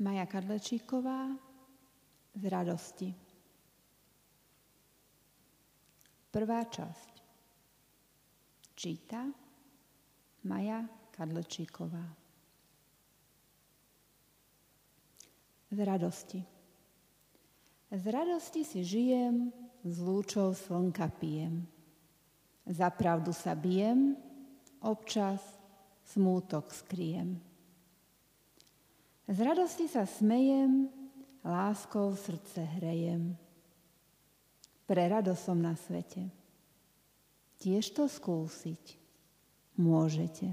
Maja Kadlečíková z radosti. Prvá časť. Číta Maja Kadlečíková. Z radosti. Z radosti si žijem, z lúčov slnka pijem. Za pravdu sa bijem, občas smútok skriem. Z radosti sa smejem, láskou srdce hrejem. Pre rado som na svete. Tiež to skúsiť môžete.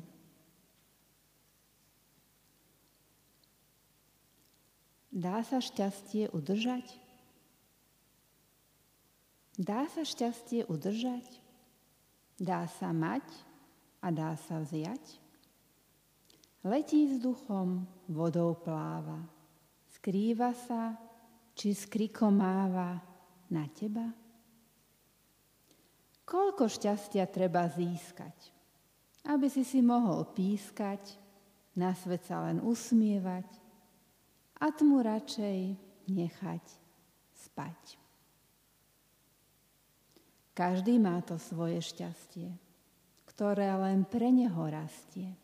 Dá sa šťastie udržať? Dá sa šťastie udržať? Dá sa mať a dá sa vziať? Letí vzduchom, vodou pláva. Skrýva sa, či skrikom máva na teba? Koľko šťastia treba získať, aby si si mohol pískať, na svet sa len usmievať a tmu radšej nechať spať. Každý má to svoje šťastie, ktoré len pre neho rastie.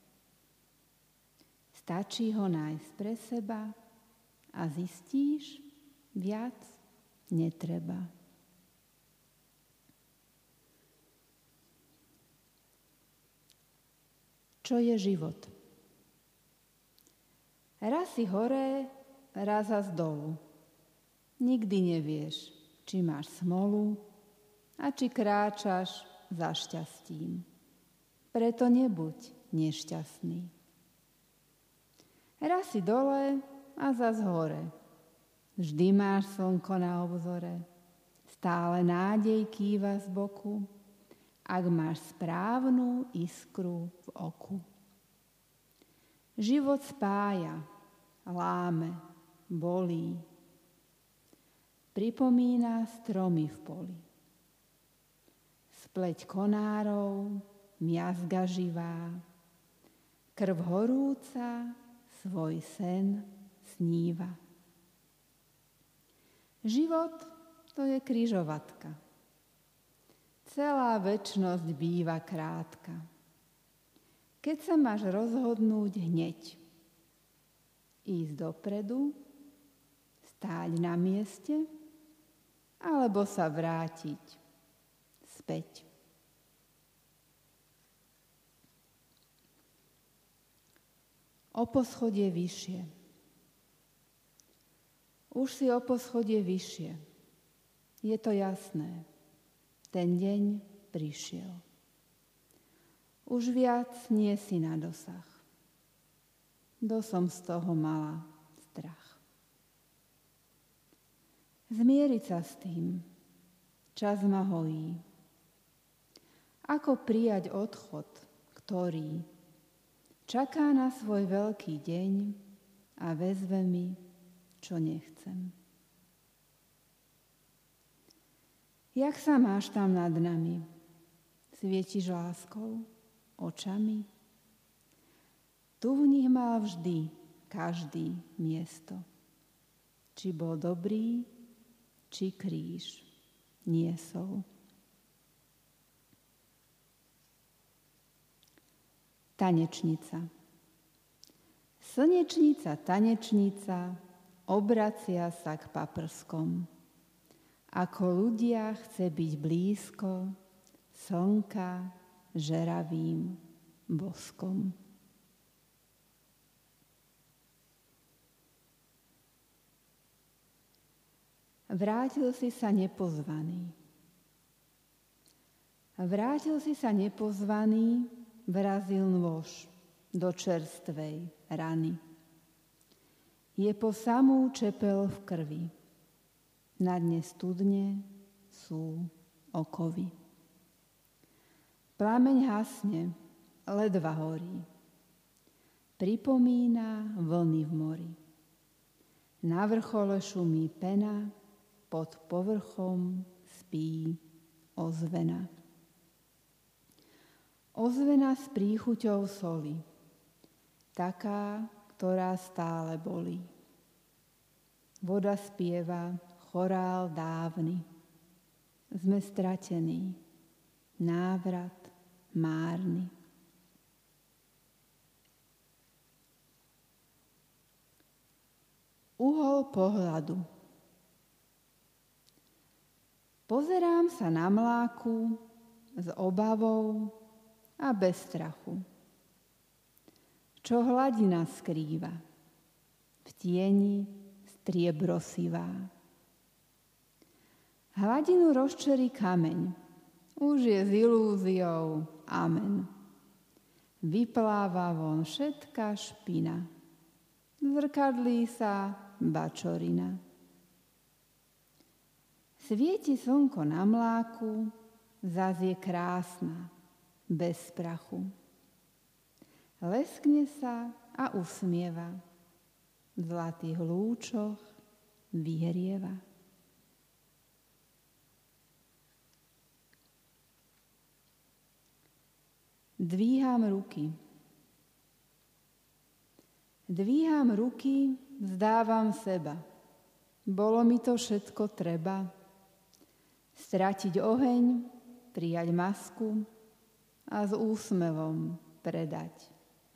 Stačí ho nájsť pre seba a zistíš, viac netreba. Čo je život? Raz si hore, raz z dolu. Nikdy nevieš, či máš smolu a či kráčaš za šťastím. Preto nebuď nešťastný. Raz si dole a zas hore. Vždy máš slnko na obzore. Stále nádej kýva z boku, ak máš správnu iskru v oku. Život spája, láme, bolí. Pripomína stromy v poli. Spleť konárov, miazga živá, krv horúca, svoj sen sníva. Život to je kryžovatka. Celá väčnosť býva krátka. Keď sa máš rozhodnúť hneď, ísť dopredu, stáť na mieste, alebo sa vrátiť späť. O poschodie vyššie. Už si o poschodie vyššie. Je to jasné. Ten deň prišiel. Už viac nie si na dosah. Do som z toho mala strach. Zmieriť sa s tým. Čas ma hojí. Ako prijať odchod, ktorý Čaká na svoj veľký deň a vezve mi, čo nechcem. Jak sa máš tam nad nami? Svietiš láskou, očami? Tu v nich mal vždy každý miesto. Či bol dobrý, či kríž niesol. Tanečnica. Slnečnica, tanečnica, obracia sa k paprskom. Ako ľudia chce byť blízko slnka žeravým boskom. Vrátil si sa nepozvaný. Vrátil si sa nepozvaný, vrazil nôž do čerstvej rany. Je po samú čepel v krvi. Na dne studne sú okovy. Plameň hasne, ledva horí. Pripomína vlny v mori. Na vrchole šumí pena, pod povrchom spí ozvena. Ozvena s príchuťou soli, taká, ktorá stále bolí. Voda spieva chorál dávny. Sme stratení, návrat márny. Uhol pohľadu Pozerám sa na mláku s obavou a bez strachu. Čo hladina skrýva, v tieni striebrosivá. Hladinu rozčerí kameň, už je s ilúziou amen. Vypláva von všetká špina, zrkadlí sa bačorina. Svieti slnko na mláku, zas je krásna, bez prachu. Leskne sa a usmieva, v zlatých lúčoch vyhrieva. Dvíham ruky. Dvíham ruky, vzdávam seba. Bolo mi to všetko treba. Stratiť oheň, prijať masku a s úsmevom predať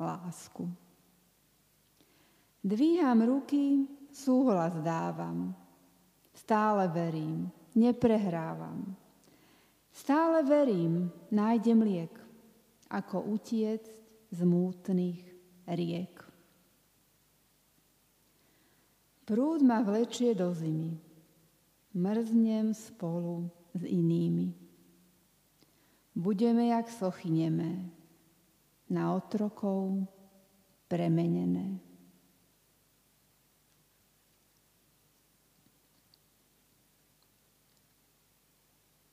lásku. Dvíham ruky, súhlas dávam. Stále verím, neprehrávam. Stále verím, nájdem liek, ako utiecť z mútnych riek. Prúd ma vlečie do zimy mrznem spolu s inými. Budeme, jak sochneme, na otrokov premenené.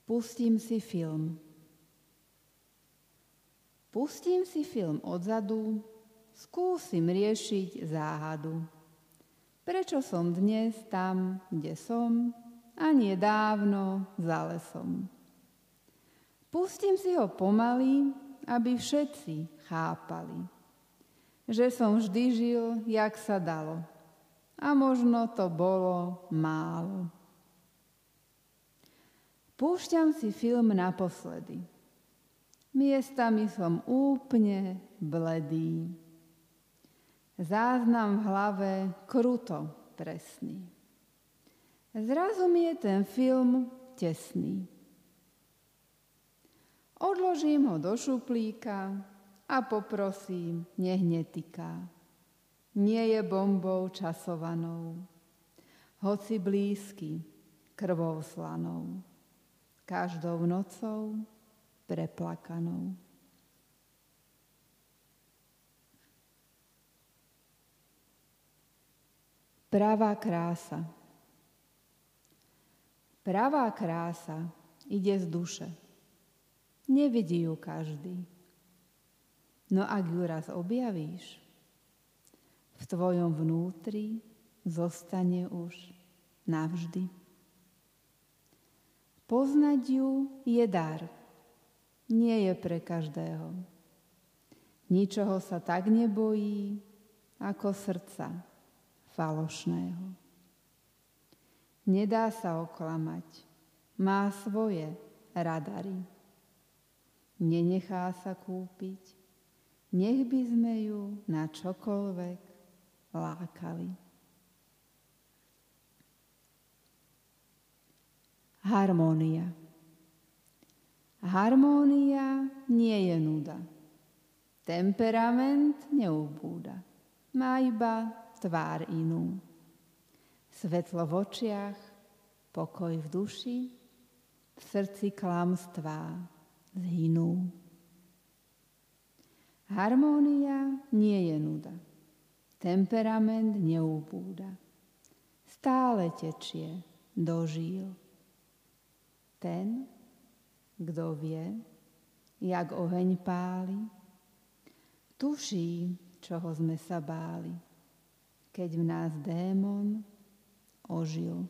Pustím si film. Pustím si film odzadu, skúsim riešiť záhadu. Prečo som dnes tam, kde som, a nie dávno za lesom. Pustím si ho pomaly, aby všetci chápali, že som vždy žil, jak sa dalo. A možno to bolo málo. Púšťam si film naposledy. Miestami som úplne bledý. Záznam v hlave kruto presný. Zrazu mi je ten film tesný. Odložím ho do šuplíka a poprosím, nech netýka. Nie je bombou časovanou, hoci blízky krvou slanou, každou nocou preplakanou. Pravá krása. Pravá krása ide z duše. Nevidí ju každý. No ak ju raz objavíš, v tvojom vnútri zostane už navždy. Poznať ju je dar, nie je pre každého. Ničoho sa tak nebojí, ako srdca falošného. Nedá sa oklamať. Má svoje radary. Nenechá sa kúpiť. Nech by sme ju na čokoľvek lákali. Harmónia. Harmónia nie je nuda. Temperament neubúda. Má iba tvár inú. Svetlo v očiach, pokoj v duši, v srdci klamstvá zhynú. Harmónia nie je nuda. Temperament neúbúda. Stále tečie do žíl. Ten, kto vie, jak oheň páli, tuší, čoho sme sa báli, keď v nás démon ožil.